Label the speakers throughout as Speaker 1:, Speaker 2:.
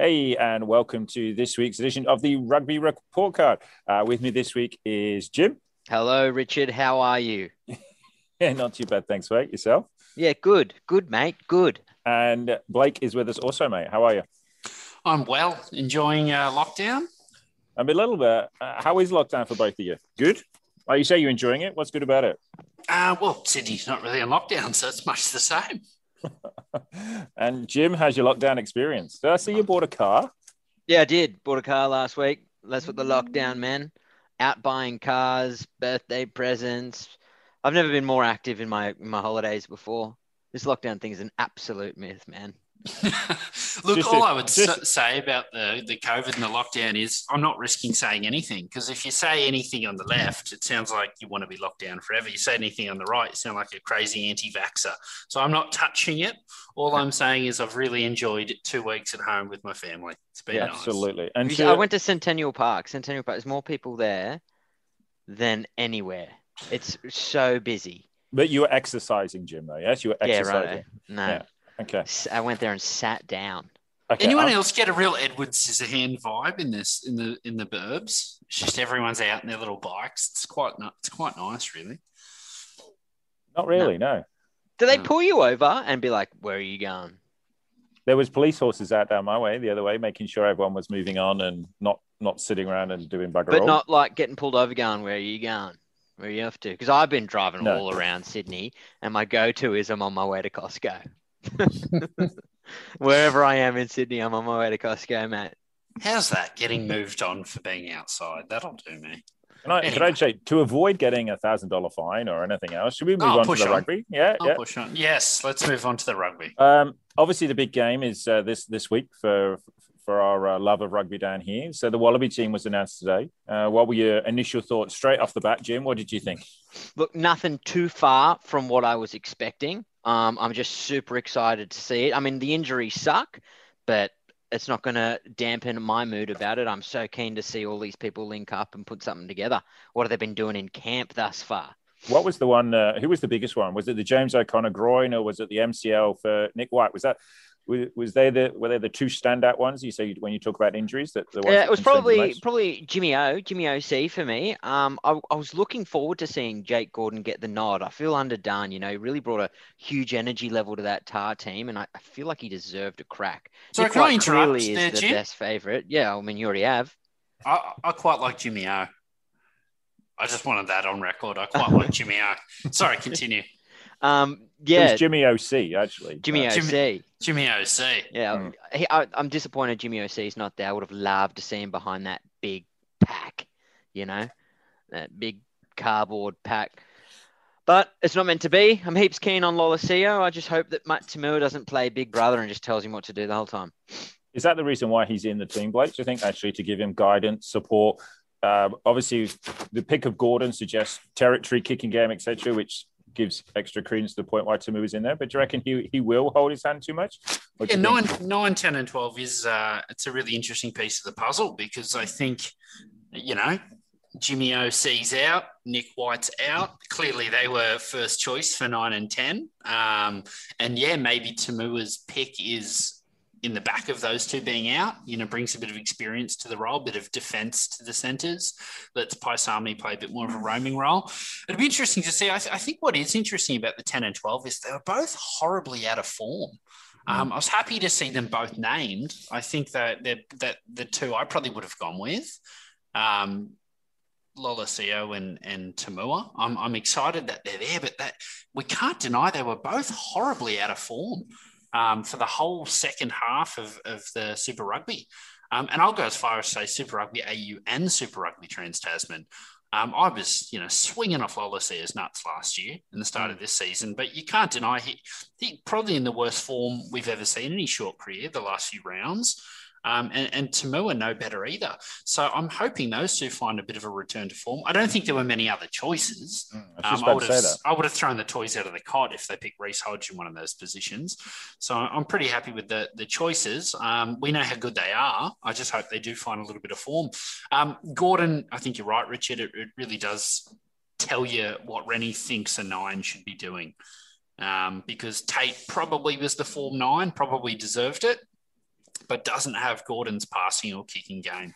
Speaker 1: Hey, and welcome to this week's edition of the Rugby Report Card. Uh, with me this week is Jim.
Speaker 2: Hello, Richard. How are you?
Speaker 1: yeah, not too bad. Thanks, mate. Yourself?
Speaker 2: Yeah, good. Good, mate. Good.
Speaker 1: And Blake is with us also, mate. How are you?
Speaker 3: I'm well. Enjoying uh, lockdown.
Speaker 1: I'm a little bit. Uh, how is lockdown for both of you? Good? Like you say, you're enjoying it. What's good about it?
Speaker 3: Uh, well, Sydney's not really in lockdown, so it's much the same.
Speaker 1: and Jim, how's your lockdown experience? Did I see you bought a car?
Speaker 2: Yeah, I did. Bought a car last week. That's what the lockdown, man. Out buying cars, birthday presents. I've never been more active in my in my holidays before. This lockdown thing is an absolute myth, man.
Speaker 3: Look, just all a, I would just... say about the, the COVID and the lockdown is I'm not risking saying anything because if you say anything on the left, it sounds like you want to be locked down forever. You say anything on the right, you sound like a crazy anti vaxxer. So I'm not touching it. All I'm saying is I've really enjoyed two weeks at home with my family. It's been
Speaker 1: yeah,
Speaker 3: nice.
Speaker 1: Absolutely.
Speaker 2: And to... I went to Centennial Park. Centennial Park, there's more people there than anywhere. It's so busy.
Speaker 1: But you were exercising, Jim, though, yes? You were exercising.
Speaker 2: Yeah, right. No.
Speaker 1: Yeah. Okay.
Speaker 2: I went there and sat down.
Speaker 3: Okay, Anyone I'll... else get a real Edward Scissorhand vibe in this in the in the burbs? It's just everyone's out in their little bikes. It's quite it's quite nice, really.
Speaker 1: Not really, no. no.
Speaker 2: Do they pull you over and be like, "Where are you going?"
Speaker 1: There was police horses out down my way, the other way, making sure everyone was moving on and not not sitting around and doing bugger
Speaker 2: But
Speaker 1: all.
Speaker 2: not like getting pulled over, going, "Where are you going?" Where are you have to? Because I've been driving no. all around Sydney, and my go-to is I'm on my way to Costco. Wherever I am in Sydney, I'm on my way to Costco, mate.
Speaker 3: How's that getting moved on for being outside? That'll do me.
Speaker 1: Can I, anyway. can I say to avoid getting a thousand dollar fine or anything else? Should we move
Speaker 3: oh,
Speaker 1: on to the
Speaker 3: on.
Speaker 1: rugby? Yeah,
Speaker 3: I'll
Speaker 1: yeah.
Speaker 3: Push on. Yes, let's move on to the rugby.
Speaker 1: Um, obviously, the big game is uh, this this week for for our uh, love of rugby down here. So the Wallaby team was announced today. Uh, what were your initial thoughts straight off the bat, Jim? What did you think?
Speaker 2: Look, nothing too far from what I was expecting. Um, I'm just super excited to see it. I mean, the injuries suck, but it's not going to dampen my mood about it. I'm so keen to see all these people link up and put something together. What have they been doing in camp thus far?
Speaker 1: What was the one? Uh, who was the biggest one? Was it the James O'Connor groin, or was it the MCL for Nick White? Was that was they the were they the two standout ones you say when you talk about injuries that the
Speaker 2: yeah it was probably probably Jimmy O Jimmy OC for me. Um I, I, was looking forward to seeing Jake Gordon get the nod. I feel underdone you know he really brought a huge energy level to that tar team and I, I feel like he deserved a crack.
Speaker 3: So can I interrupt is there,
Speaker 2: the
Speaker 3: Jim?
Speaker 2: best favorite. Yeah I mean you already have.
Speaker 3: I, I quite like Jimmy O. I just wanted that on record. I quite like Jimmy O. Sorry continue.
Speaker 2: Um yeah,
Speaker 1: Jimmy OC actually.
Speaker 2: Jimmy uh, OC.
Speaker 3: Jimmy, Jimmy OC.
Speaker 2: Yeah, mm. he, I, am disappointed Jimmy OC is not there. I would have loved to see him behind that big pack, you know, that big cardboard pack. But it's not meant to be. I'm heaps keen on Lolesio. I just hope that Matt To'omua doesn't play Big Brother and just tells him what to do the whole time.
Speaker 1: Is that the reason why he's in the team, Blake? Do you think actually to give him guidance, support? Uh, obviously, the pick of Gordon suggests territory, kicking game, etc., which gives extra credence to the point why To'omua is in there. But do you reckon he, he will hold his hand too much?
Speaker 3: Yeah, nine, nine, 10, and 12 is uh, it's a really interesting piece of the puzzle because I think, you know, Jimmy OC's out, Nick White's out. Clearly, they were first choice for nine and 10. Um, and yeah, maybe To'omua's pick is in the back of those two being out, you know, brings a bit of experience to the role, a bit of defense to the centers. Lets Paisami play a bit more of a roaming role. It'd be interesting to see. I, th- I, think what is interesting about the 10 and 12 is they were both horribly out of form. Um, I was happy to see them both named. I think that that the two I probably would have gone with. Um, Lolesio and and To'omua. I'm, I'm excited that they're there, but that we can't deny they were both horribly out of form um, for the whole second half of, of the Super Rugby. Um, and I'll go as far as say Super Rugby AU and Super Rugby Trans Tasman. Um, I was, you know, swinging off Lolesio's nuts last year in the start of this season, but you can't deny he, he probably in the worst form we've ever seen in his short career, the last few rounds. Um, and, and To'omua no better either. So I'm hoping those two find a bit of a return to form. I don't think there were many other choices. Mm, I, um, I, would have, I, would have, thrown the toys out of the cot if they picked Reece Hodge in one of those positions. So I'm pretty happy with the, the choices. Um, we know how good they are. I just hope they do find a little bit of form. Um, Gordon, I think you're right, Richard. It, it, really does tell you what Rennie thinks a nine should be doing. Um, because Tate probably was the form nine, probably deserved it. But doesn't have Gordon's passing or kicking game.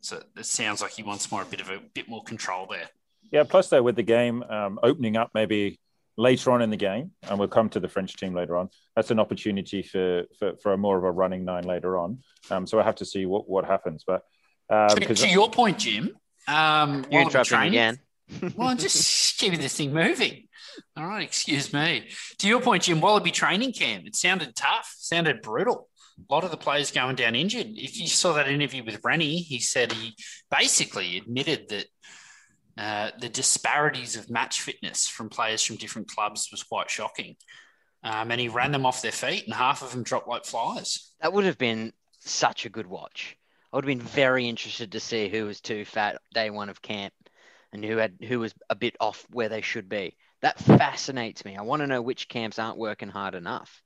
Speaker 3: So it sounds like he wants more a bit of a bit more control there.
Speaker 1: Yeah. Plus, though, with the game um, opening up, maybe later on in the game, and we'll come to the French team later on. That's an opportunity for for, for a more of a running nine later on. Um, so I have to see what what happens. But um,
Speaker 3: to, to your point, Jim, um,
Speaker 2: You're interrupting again.
Speaker 3: well, I'm just keeping this thing moving. All right, excuse me. To your point, Jim, Wallaby training camp, it sounded tough, sounded brutal. A lot of the players going down injured. If you saw that interview with Rennie, he said he basically admitted that uh, the disparities of match fitness from players from different clubs was quite shocking. Um, and he ran them off their feet, and half of them dropped like flies.
Speaker 2: That would have been such a good watch. I would have been very interested to see who was too fat day one of camp and who had who was a bit off where they should be. That fascinates me. I want to know which camps aren't working hard enough.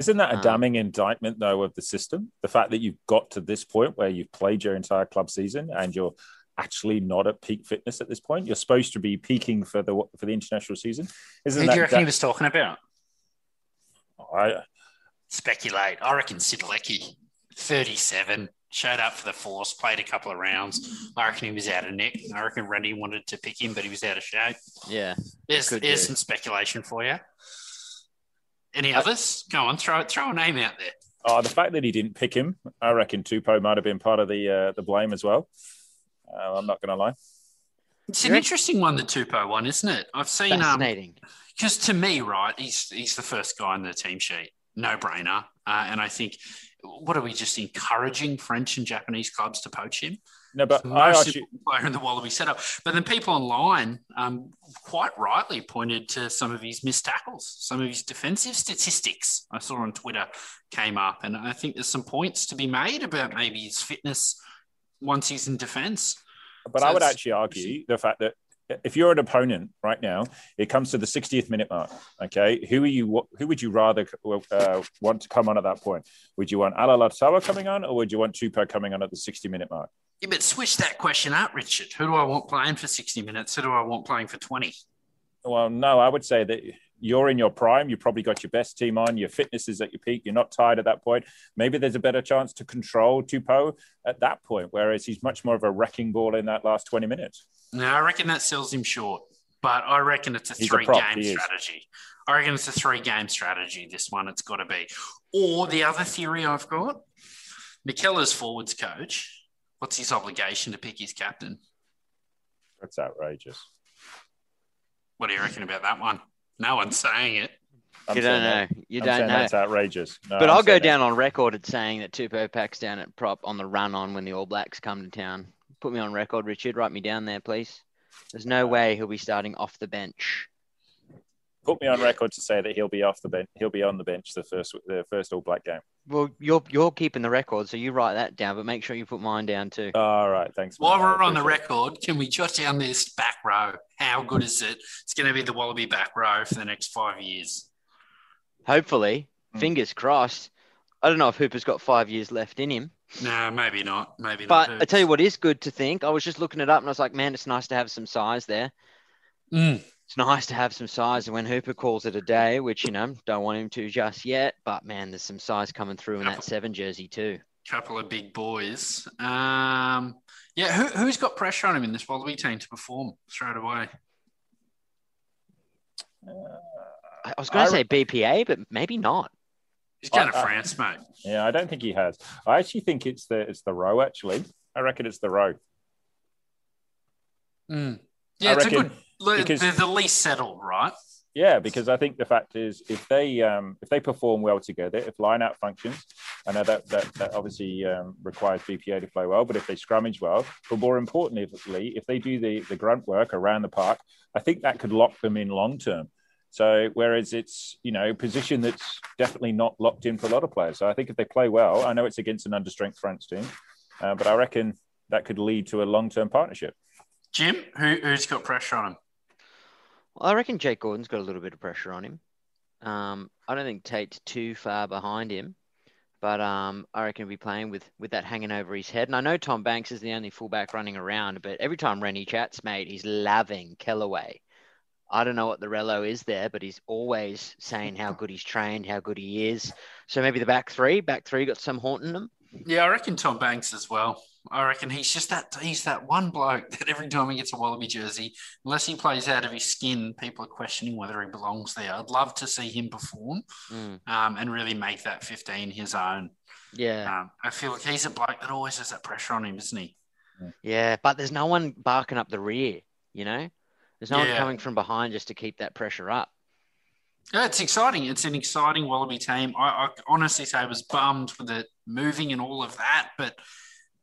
Speaker 1: Isn't that a um, damning indictment, though, of the system? The fact that you've got to this point where you've played your entire club season and you're actually not at peak fitness at this point. You're supposed to be peaking for the for the international season.
Speaker 3: Isn't Who that, do you reckon that... he was talking about?
Speaker 1: I
Speaker 3: speculate. I reckon Sidalecki, 37, showed up for the force, played a couple of rounds. I reckon he was out of nick. I reckon Randy wanted to pick him, but he was out of shape.
Speaker 2: Yeah.
Speaker 3: There's, there's some speculation for you. Any others? Go on, throw throw a name out there.
Speaker 1: Oh, the fact that he didn't pick him, I reckon Tupou might have been part of the uh, the blame as well. Uh, I'm not going to lie.
Speaker 3: It's an interesting one, the Tupou one, isn't it? I've seen um,
Speaker 2: fascinating
Speaker 3: because um, to me, right, he's he's the first guy on the team sheet, no brainer, uh, and I think what are we just encouraging French and Japanese clubs to poach him?
Speaker 1: No, but I
Speaker 3: actually player in the Wallaby setup. But then people online, um, quite rightly, pointed to some of his missed tackles, some of his defensive statistics. I saw on Twitter came up, and I think there's some points to be made about maybe his fitness once he's in defence.
Speaker 1: But so I would actually argue the fact that if you're an opponent right now, it comes to the 60th minute mark. Okay, who are you? Who would you rather uh, want to come on at that point? Would you want Alaalatoa coming on, or would you want Tupou coming on at the 60 minute mark?
Speaker 3: Yeah, but switch that question up, Richard. Who do I want playing for 60 minutes? Who do I want playing for 20?
Speaker 1: Well, no, I would say that you're in your prime. You've probably got your best team on. Your fitness is at your peak. You're not tired at that point. Maybe there's a better chance to control Tupou at that point, whereas he's much more of a wrecking ball in that last 20 minutes.
Speaker 3: No, I reckon that sells him short, but I reckon it's a three a game strategy. I reckon it's a three game strategy. This one, it's got to be. Or the other theory I've got McKellar's forwards coach. What's his obligation to pick his captain?
Speaker 1: That's outrageous.
Speaker 3: What do you reckon about that one? No one's saying it.
Speaker 2: I'm you don't know. That, you I'm don't know.
Speaker 1: That's outrageous.
Speaker 2: No, but i will go down that. on record at saying that Tupou packs down at prop on the run on when the All Blacks come to town. Put me on record, Richard. Write me down there, please. There's no way he'll be starting off the bench.
Speaker 1: Put me on record to say that he'll be off the bench. He'll be on the bench the first the first All Black game.
Speaker 2: Well, you're you're keeping the record, so you write that down. But make sure you put mine down too.
Speaker 1: All right, thanks.
Speaker 3: While we're on the record, can we jot down this back row? How good is it? It's going to be the Wallaby back row for the next five years.
Speaker 2: Hopefully, mm. fingers crossed. I don't know if Hooper's got five years left in him.
Speaker 3: No, maybe not. Maybe
Speaker 2: but
Speaker 3: not.
Speaker 2: But I tell you what is good to think. I was just looking it up and I was like, man, it's nice to have some size there.
Speaker 3: Mm.
Speaker 2: It's nice to have some size. And when Hooper calls it a day, which, you know, don't want him to just yet, but man, there's some size coming through in that seven jersey too.
Speaker 3: Couple of big boys. Um, yeah, who, who's got pressure on him in this Wallaby team to perform straight away?
Speaker 2: Uh, I was going to say BPA, but maybe not.
Speaker 3: He's going I, to France, mate.
Speaker 1: Yeah, I don't think he has. I actually think it's the it's the row. Actually, I reckon it's the row.
Speaker 3: Mm. Yeah, I it's reckon, a good. Because, they're the least settled, right?
Speaker 1: Yeah, because I think the fact is, if they um, if they perform well together, if line out functions, I know that that, that obviously um, requires BPA to play well, but if they scrummage well, but more importantly, if they do the the grunt work around the park, I think that could lock them in long term. So whereas it's you know a position that's definitely not locked in for a lot of players. So I think if they play well, I know it's against an understrength France team, uh, but I reckon that could lead to a long-term partnership.
Speaker 3: Jim, who, who's got pressure on him?
Speaker 2: I reckon Jake Gordon's got a little bit of pressure on him. Um, I don't think Tate's too far behind him, but um, I reckon he'll be playing with with that hanging over his head. And I know Tom Banks is the only fullback running around, but every time Rennie chats, mate, he's loving Kellaway I don't know what the relo is there, but he's always saying how good he's trained, how good he is. So maybe the back three, back three got some haunting them.
Speaker 3: Yeah, I reckon Tom Banks as well. I reckon he's just that he's that one bloke that every time he gets a Wallaby jersey, unless he plays out of his skin, people are questioning whether he belongs there. I'd love to see him perform
Speaker 2: Mm.
Speaker 3: um, and really make that 15 his own.
Speaker 2: Yeah,
Speaker 3: Um, I feel like he's a bloke that always has that pressure on him, isn't he?
Speaker 2: yeah, but there's no one barking up the rear. You know, there's no one coming from behind just to keep that pressure up.
Speaker 3: Yeah, it's exciting. It's an exciting Wallaby team. I, I honestly say I was bummed with it moving and all of that, but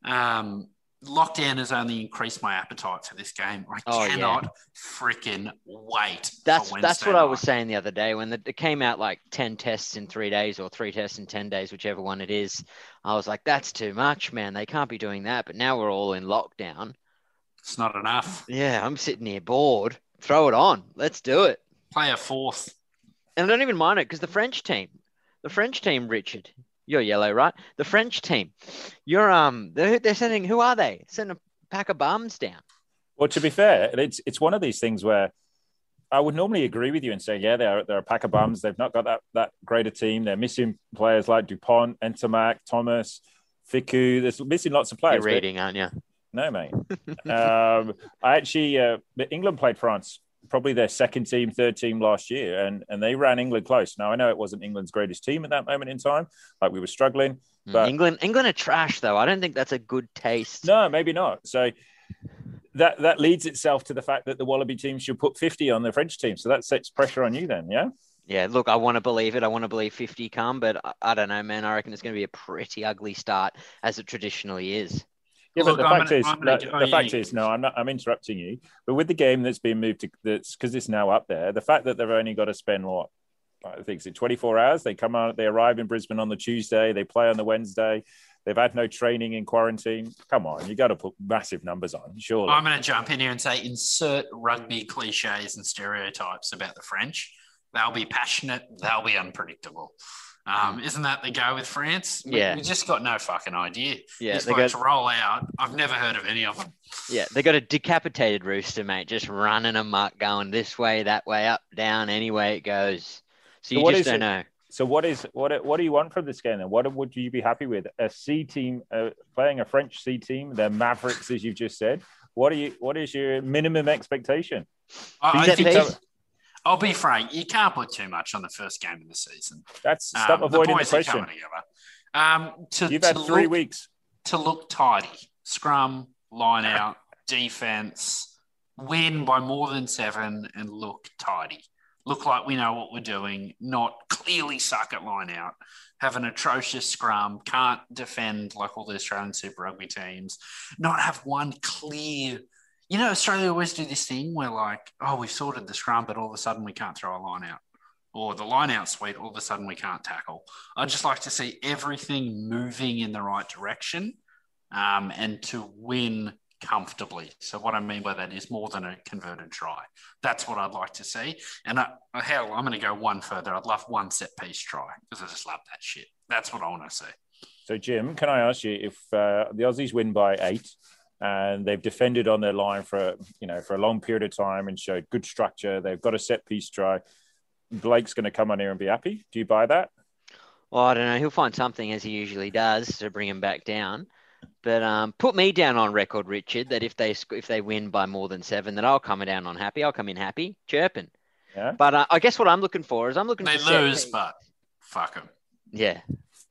Speaker 3: um, lockdown has only increased my appetite for this game. I
Speaker 2: Oh, yeah.
Speaker 3: cannot freaking wait.
Speaker 2: That's that's what I was saying the other day when the, it came out like ten tests in three days or three tests in ten days, whichever one it is. I was like, that's too much, man. They can't be doing that. But now we're all in lockdown.
Speaker 3: It's not enough.
Speaker 2: Yeah, I'm sitting here bored. Throw it on. Let's do it.
Speaker 3: Play a fourth.
Speaker 2: And I don't even mind it because the French team, the French team, Richard, you're yellow, right? The French team, you're um, they're, they're sending. Who are they? Sending a pack of bums down.
Speaker 1: Well, to be fair, it's it's one of these things where I would normally agree with you and say, yeah, they're they're a pack of bums. They've not got that that greater team. They're missing players like Dupont, Ntamack, Thomas, Fickou. There's missing lots of
Speaker 2: You're
Speaker 1: players. but-
Speaker 2: reading, aren't you?
Speaker 1: No, mate. um, I actually, uh, England played France, probably their second team, third team last year, and and they ran England close. Now I know it wasn't England's greatest team at that moment in time, like we were struggling.
Speaker 2: Mm,
Speaker 1: But-
Speaker 2: England, England are trash though. I don't think that's a good taste.
Speaker 1: No, maybe not. So that that leads itself to the fact that the Wallaby team should put 50 on the French team. So that sets pressure on you then, yeah?
Speaker 2: Yeah, look, I want to believe it. I want to believe 50 come, but I, I don't know, man. I reckon it's going to be a pretty ugly start, as it traditionally is.
Speaker 1: Yeah,
Speaker 3: Look,
Speaker 1: but the
Speaker 3: I'm
Speaker 1: fact
Speaker 3: gonna-
Speaker 1: is, the, the fact is, no, I'm not. I'm interrupting you. But with the game that's been moved to, that's because it's now up there. The fact that they've only got to spend what I think it's 24 hours. They come out, they arrive in Brisbane on the Tuesday, they play on the Wednesday. They've had no training in quarantine. Come on, you got to put massive numbers on, surely.
Speaker 3: I'm going to jump in here and say insert rugby cliches and stereotypes about the French. They'll be passionate. They'll be unpredictable. Um, isn't that the go with France? We,
Speaker 2: Yeah.
Speaker 3: we just got no fucking idea.
Speaker 2: Yeah,
Speaker 3: These
Speaker 2: they
Speaker 3: blokes
Speaker 2: got
Speaker 3: roll out. I've never heard of any of them.
Speaker 2: yeah, they got a decapitated rooster, mate, just running amok, going this way, that way, up, down, any way it goes. So you
Speaker 1: what
Speaker 2: just
Speaker 1: is
Speaker 2: don't
Speaker 1: it-
Speaker 2: know.
Speaker 1: So what is what what do you want from this game then? What would you be happy with? A C team uh, playing a French C team, they're Mavericks, as you've just said. What are you? What is your minimum expectation?
Speaker 3: I, I think
Speaker 2: piece?
Speaker 3: I'll be frank. You can't put too much on the first game of the season.
Speaker 1: That's
Speaker 3: Um,
Speaker 1: stop avoiding the,
Speaker 3: boys are
Speaker 1: question.
Speaker 3: coming together. Um, to,
Speaker 1: You've had three
Speaker 3: look-
Speaker 1: weeks.
Speaker 3: to look tidy. Scrum, line out, defense, win by more than seven, and look tidy. Look like we know what we're doing, not clearly suck at line out. Have an atrocious scrum, can't defend like all the Australian Super Rugby teams, not have one clear. You know, Australia always do this thing where, like, oh, we've sorted the scrum, but all of a sudden we can't throw a line out. Or the line out suite, all of a sudden we can't tackle. I'd just like to see everything moving in the right direction um, and to win comfortably. So what I mean by that is more than a converted try. That's what I'd like to see. And I, hell, I'm going to go one further. I'd love one set piece try because I just love that shit. That's what I want to see.
Speaker 1: So Jim, can I ask you if uh, the Aussies win by eight and they've defended on their line for you know for a long period of time and showed good structure, they've got a set piece try. Blake's going to come on here and be happy. Do you buy that?
Speaker 2: Well, I don't know. He'll find something as he usually does to bring him back down. But um, put me down on record, Richard, that if they if they win by more than seven, that I'll come down on happy. I'll come in happy, chirping.
Speaker 1: Yeah.
Speaker 2: But uh, I guess what I'm looking for is I'm looking
Speaker 3: They
Speaker 2: for set
Speaker 3: lose, but fuck them.
Speaker 2: yeah,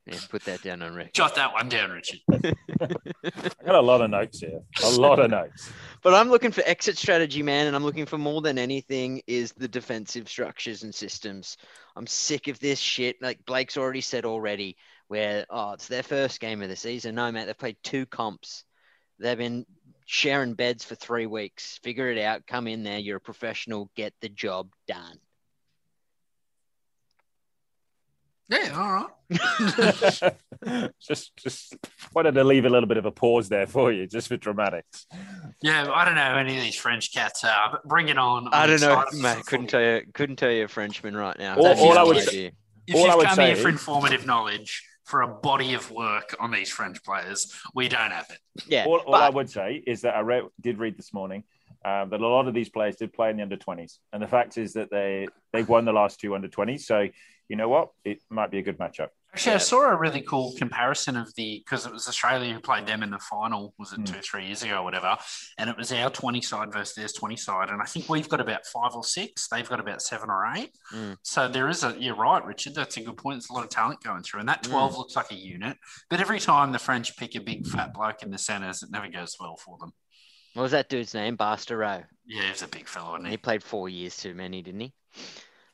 Speaker 2: yeah. Put that down on record.
Speaker 3: Jot that one down, Richard.
Speaker 1: I got a lot of notes here. A lot of notes.
Speaker 2: But I'm looking for exit strategy, man, and I'm looking for more than anything is the defensive structures and systems. I'm sick of this shit. Like Blake's already said already, where oh, it's their first game of the season. No, mate, they've played two comps. They've been sharing beds for three weeks. Figure it out. Come in there. You're a professional. Get the job done.
Speaker 3: Yeah, all right.
Speaker 1: just just wanted to leave a little bit of a pause there for you, just for dramatics.
Speaker 3: Yeah, I don't know any of these French cats are, but bring it on.
Speaker 2: I
Speaker 3: I'm
Speaker 2: don't know, mate. Couldn't tell you. Couldn't tell you a Frenchman right now.
Speaker 1: All-
Speaker 3: all I
Speaker 2: no
Speaker 3: would
Speaker 2: idea.
Speaker 3: If
Speaker 1: All
Speaker 3: you've
Speaker 1: I would
Speaker 3: come
Speaker 1: say
Speaker 3: here for informative knowledge, for a body of work on these French players, we don't have it.
Speaker 2: Yeah,
Speaker 1: all, all
Speaker 2: but-
Speaker 1: I would say is that I read, did read this morning. um, that a lot of these players did play in the under 20s. And the fact is that they, they've won the last two under 20s. So, you know what? It might be a good matchup.
Speaker 3: Actually, I saw a really cool comparison of the because it was Australia who played them in the final. Was it
Speaker 1: Mm.
Speaker 3: two, three years ago, or whatever? And it was our twenty side versus theirs twenty side, and I think we've got about five or six. They've got about seven or eight.
Speaker 2: Mm.
Speaker 3: So there is a. You're right, Richard. That's a good point. There's a lot of talent going through, and that twelve looks like a unit. But every time the French pick a big fat bloke in the centres, it never goes well for them.
Speaker 2: What was that dude's name? Bastareaud.
Speaker 3: Yeah, he's a big fellow, isn't
Speaker 2: He
Speaker 3: he?
Speaker 2: played four years too many, didn't he?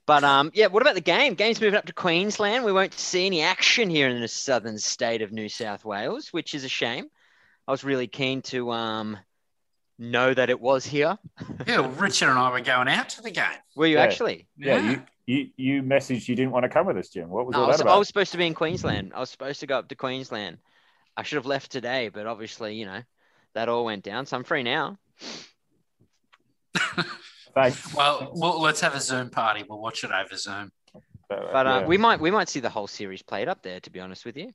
Speaker 2: But um, yeah. What about the game? Game's moving up to Queensland. We won't see any action here in the southern state of New South Wales, which is a shame. I was really keen to um know that it was here.
Speaker 3: Yeah, well, Richard and I were going out to the game.
Speaker 2: Were you
Speaker 1: Yeah.
Speaker 2: actually?
Speaker 1: Yeah, you, you you messaged you didn't want to come with us, Jim. What was
Speaker 2: No,
Speaker 1: all
Speaker 2: I, was,
Speaker 1: that
Speaker 2: I was supposed to be in Queensland. I was supposed to go up to Queensland. I should have left today, but obviously, you know, that all went down. So I'm free now.
Speaker 1: Thanks.
Speaker 3: Well, well, let's have a Zoom party. We'll watch it over Zoom.
Speaker 2: But uh,
Speaker 1: Yeah.
Speaker 2: we might we might see the whole series played up there. To be honest with you.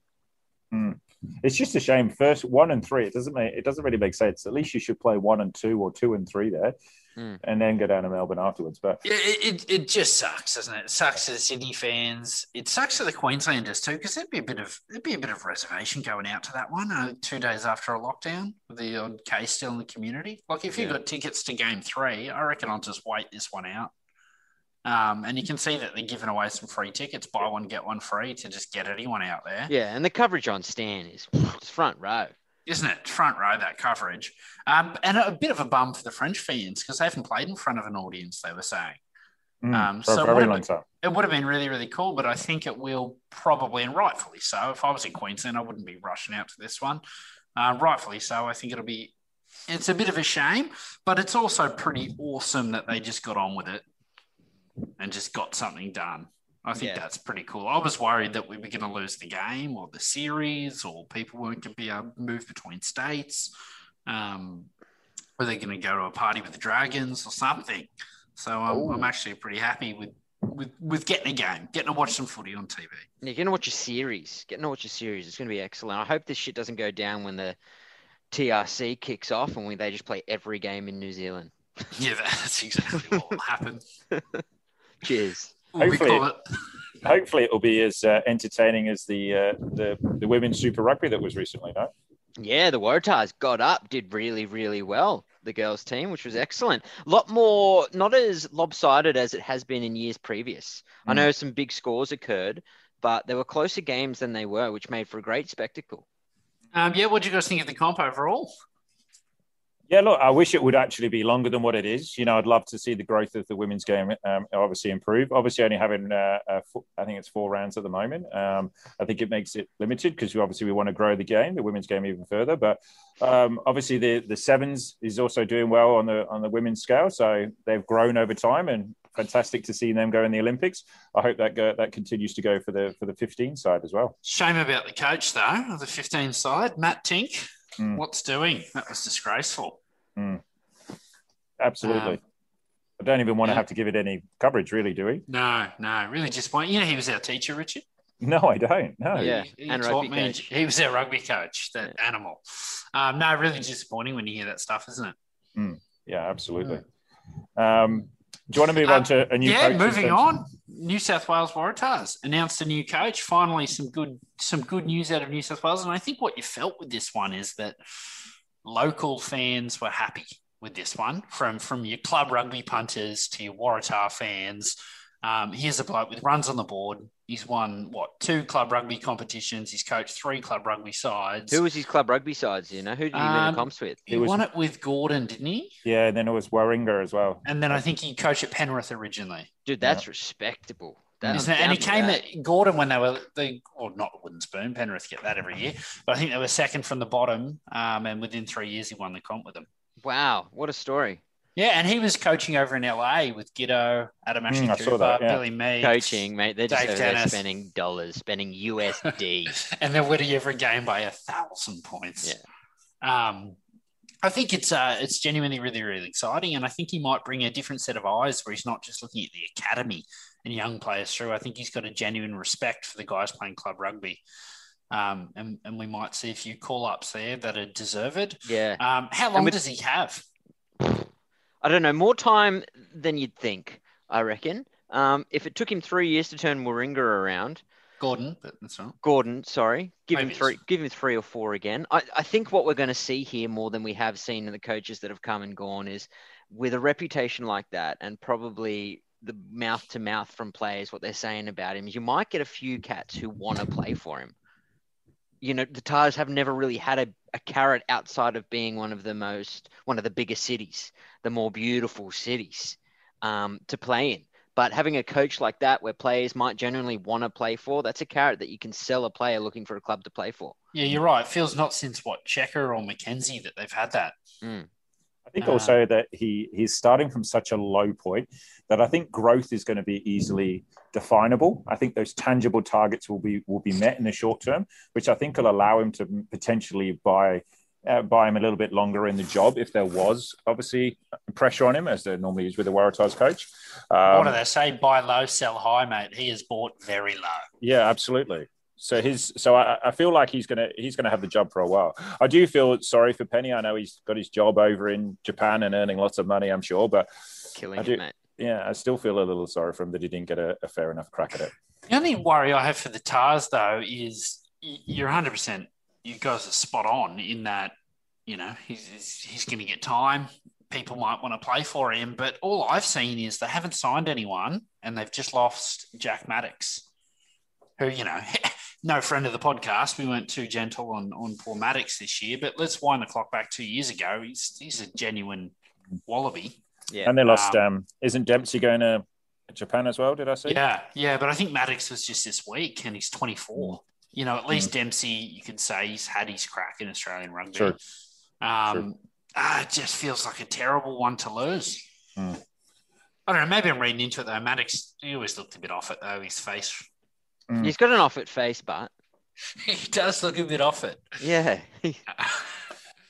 Speaker 1: It's just a shame. First one and three, it doesn't make it doesn't really make sense. At least you should play one and two or two and three there,
Speaker 2: Mm.
Speaker 1: and then go down to Melbourne afterwards. But
Speaker 3: it, it, it just sucks, doesn't it? It sucks to the Sydney fans. It sucks to the Queenslanders too, because there'd be a bit of there'd be a bit of reservation going out to that one uh, two days after a lockdown with the odd case still in the community. Like if you've
Speaker 1: Yeah.
Speaker 3: got tickets to Game Three, I reckon I'll just wait this one out. Um, and you can see that they're giving away some free tickets, buy one get one free, to just get anyone out there,
Speaker 2: Yeah, and the coverage on Stan is it's front row.
Speaker 3: isn't it? Front row that coverage, um, and a bit of a bum for the French fans because they haven't played in front of an audience. They were saying.
Speaker 1: mm,
Speaker 3: Um, so
Speaker 1: a very
Speaker 3: what
Speaker 1: long
Speaker 3: about-
Speaker 1: time.
Speaker 3: It would have been really, really cool, but I think it will probably, and rightfully so. If I was in Queensland, I wouldn't be rushing out to this one. Uh, rightfully so. I think it'll be, it's a bit of a shame, but it's also pretty awesome that they just got on with it and just got something done. I think
Speaker 2: Yeah.
Speaker 3: that's pretty cool. I was worried that we were going to lose the game or the series or people weren't going to be able to move between states. Um, were they going to go to a party with the Dragons or something? So I'm, I'm actually pretty happy with, with with getting a game, getting to watch some footy on TV.
Speaker 2: You're gonna watch a series. Getting to watch a series. It's gonna be excellent. I hope this shit doesn't go down when the TRC kicks off and we they just play every game in New Zealand.
Speaker 3: Yeah, that's exactly what will happen.
Speaker 2: Cheers.
Speaker 1: Hopefully-
Speaker 3: it.
Speaker 1: Hopefully, it will be as uh, entertaining as the uh, the the women's Super Rugby that was recently. No,
Speaker 2: Yeah, the Waratahs got up, did really, really well. The girls' team, which was excellent. A lot more, not as lopsided as it has been in years previous. I
Speaker 1: Mm.
Speaker 2: know some big scores occurred, but there were closer games than they were, which made for a great spectacle.
Speaker 3: Um, yeah, what do you guys think of the comp overall?
Speaker 1: Yeah, look, I wish it would actually be longer than what it is. You know, I'd love to see the growth of the women's game um, obviously improve. Obviously, only having, uh, uh, four, I think it's four rounds at the moment. Um, I think it makes it limited because obviously we want to grow the game, the women's game even further. But um, obviously, the the sevens is also doing well on the on the women's scale, so they've grown over time and. Fantastic to see them go in the Olympics. I hope that go, that continues to go for the for the 15 side as well.
Speaker 3: Shame about the coach though, of the 15 side, Matt Tink.
Speaker 1: Mm.
Speaker 3: What's doing? That was disgraceful.
Speaker 1: Absolutely.
Speaker 3: Um,
Speaker 1: I don't even want to have to give it any coverage, really, do we?
Speaker 3: No, no, really disappointing. You know, he was our teacher, Richard.
Speaker 1: No, I don't. No.
Speaker 2: Yeah,
Speaker 3: he, he
Speaker 2: and
Speaker 3: taught me.
Speaker 2: coach.
Speaker 3: He was our rugby coach. That animal. Um, no, really disappointing when you hear that stuff, isn't it?
Speaker 1: Yeah, absolutely. Um, do you want to move on to a new
Speaker 3: yeah, moving on. New South Wales Waratahs announced a new coach. Finally, some good some good news out of New South Wales. And I think what you felt with this one is that local fans were happy with this one, from from your club rugby punters to your Waratah fans. Um, here's a bloke with runs on the board. He's won what two club rugby competitions. He's coached three club rugby sides.
Speaker 2: Who was his club rugby sides? You know, who did he win
Speaker 3: Um,
Speaker 2: the comps with?
Speaker 3: he
Speaker 1: It was-
Speaker 3: won it with Gordon, didn't he?
Speaker 1: Yeah, and then it was Warringah as well.
Speaker 3: And then I think he coached at Penrith originally.
Speaker 2: Dude, that's respectable. That,
Speaker 3: Isn't it? And he came
Speaker 2: that.
Speaker 3: at Gordon when they were the or not wooden spoon. Penrith get that every year, but I think they were second from the bottom. Um, and within three years, he won the comp with them.
Speaker 2: Wow, what a story.
Speaker 3: Yeah, and he was coaching over in LA with Giddo, Adam Ashley
Speaker 1: Mm, I saw
Speaker 3: Cooper,
Speaker 1: that, yeah.
Speaker 3: Billy Meakes,
Speaker 2: Coaching, mate. They're just
Speaker 3: Dave
Speaker 2: over there
Speaker 3: Dennis.
Speaker 2: spending dollars, spending USD.
Speaker 3: and they're winning every game by a thousand points. Um, I think it's uh, it's genuinely really really exciting, and I think he might bring a different set of eyes where he's not just looking at the academy and young players through. I think he's got a genuine respect for the guys playing club rugby, um, and and we might see a few call ups there that are deserved.
Speaker 2: yeah.
Speaker 3: Um, how long
Speaker 2: with-
Speaker 3: does he have?
Speaker 2: I don't know, more time than you'd think, I reckon. Um, if it took him three years to turn Warringah around,
Speaker 3: Gordon, but that's not.
Speaker 2: Gordon, sorry, give him three, give him three or four again. I, I think what we're going to see here more than we have seen in the coaches that have come and gone is with a reputation like that, and probably the mouth to mouth from players, what they're saying about him you might get a few cats who want to play for him. You know, the Tahs have never really had a, a carrot outside of being one of the most, one of the bigger cities, the more beautiful cities um, to play in. But having a coach like that, where players might genuinely want to play for, that's a carrot that you can sell a player looking for a club to play for.
Speaker 3: Yeah, you're right. It feels not since what Cheika or McKenzie that they've had that.
Speaker 1: I think
Speaker 3: Uh,
Speaker 1: also that he he's starting from such a low point that I think growth is going to be easily definable. I think those tangible targets will be will be met in the short term, which I think will allow him to potentially buy uh, buy him a little bit longer in the job if there was obviously pressure on him, as there normally is with a Waratahs coach. Um,
Speaker 3: what do they say? Buy low, sell high, mate. He has bought very low.
Speaker 1: Yeah, absolutely. So his, so I, I feel like he's gonna he's gonna have the job for a while. I do feel sorry for Penney. I know he's got his job over in Japan and earning lots of money. I'm sure, but
Speaker 2: Killing
Speaker 1: I
Speaker 2: it,
Speaker 1: do-
Speaker 2: mate.
Speaker 1: yeah, I still feel a little sorry for him that he didn't get a, a fair enough crack at it.
Speaker 3: The only worry I have for the Tahs, though, is you're 100%, you guys are spot on in that, you know, he's, he's, he's going to get time. People might want to play for him. But all I've seen is they haven't signed anyone and they've just lost Jack Maddocks, who, you know, no friend of the podcast. We weren't too gentle on, on poor Maddocks this year. But let's wind the clock back two years ago. He's, he's a genuine wallaby.
Speaker 2: Yeah.
Speaker 1: And they lost.
Speaker 3: Um,
Speaker 1: Um, isn't Dempsey going to Japan as well? Did I see?
Speaker 3: Yeah, yeah, but I think Maddocks was just this week, and he's 24. You know, at least Dempsey, you can say he's had his crack in Australian rugby.
Speaker 1: True.
Speaker 3: Um,
Speaker 1: True.
Speaker 3: ah, it just feels like a terrible one to lose.
Speaker 1: Hmm.
Speaker 3: I don't know. Maybe I'm reading into it though. Maddocks, he always looked a bit off it though. His face,
Speaker 1: Mm.
Speaker 2: He's got an off it face, but
Speaker 3: he does look a bit off it.
Speaker 2: yeah.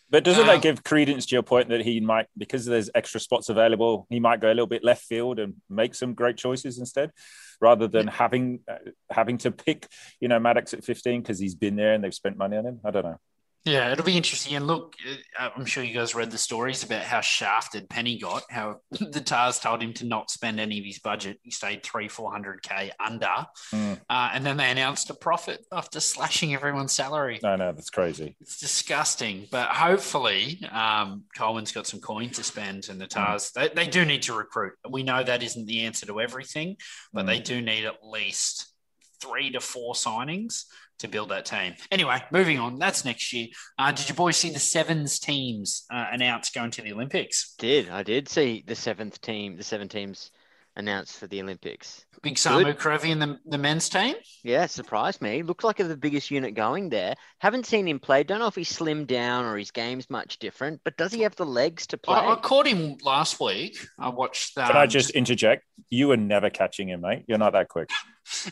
Speaker 1: But doesn't
Speaker 3: Um,
Speaker 1: that give credence to your point that he might, because there's extra spots available, he might go a little bit left field and make some great choices instead, rather than having uh, having to pick, you know, Maddocks at 15 because he's been there and they've spent money on him. I don't know.
Speaker 3: Yeah, it'll be interesting. And look, uh, I'm sure you guys read the stories about how shafted Penney got, how the Tahs told him to not spend any of his budget. He stayed three, 400K under.
Speaker 1: Mm.
Speaker 3: Uh, and then they announced a profit after slashing everyone's salary.
Speaker 1: No, no, that's crazy.
Speaker 3: It's disgusting. But hopefully, um, Coleman's got some coin to spend, and the Tahs, they, they do need to recruit. We know that isn't the answer to everything, but
Speaker 1: Mm.
Speaker 3: they do need at least three to four signings to build that team. Anyway, moving on. That's next year. Uh, did you boys see the sevens teams uh, announced going to the Olympics?
Speaker 2: did. I did see the seventh team, the seven teams announced for the Olympics.
Speaker 3: Big Samu Kerevi and the, the men's team?
Speaker 2: Yeah, it surprised me. Looked like the biggest unit going there. Haven't seen him play. Don't know if he's slimmed down or his game's much different, but does he have the legs to play?
Speaker 3: I, I caught him last week. I watched. that.
Speaker 1: Can I just interject? You were never catching him, mate. You're not that quick.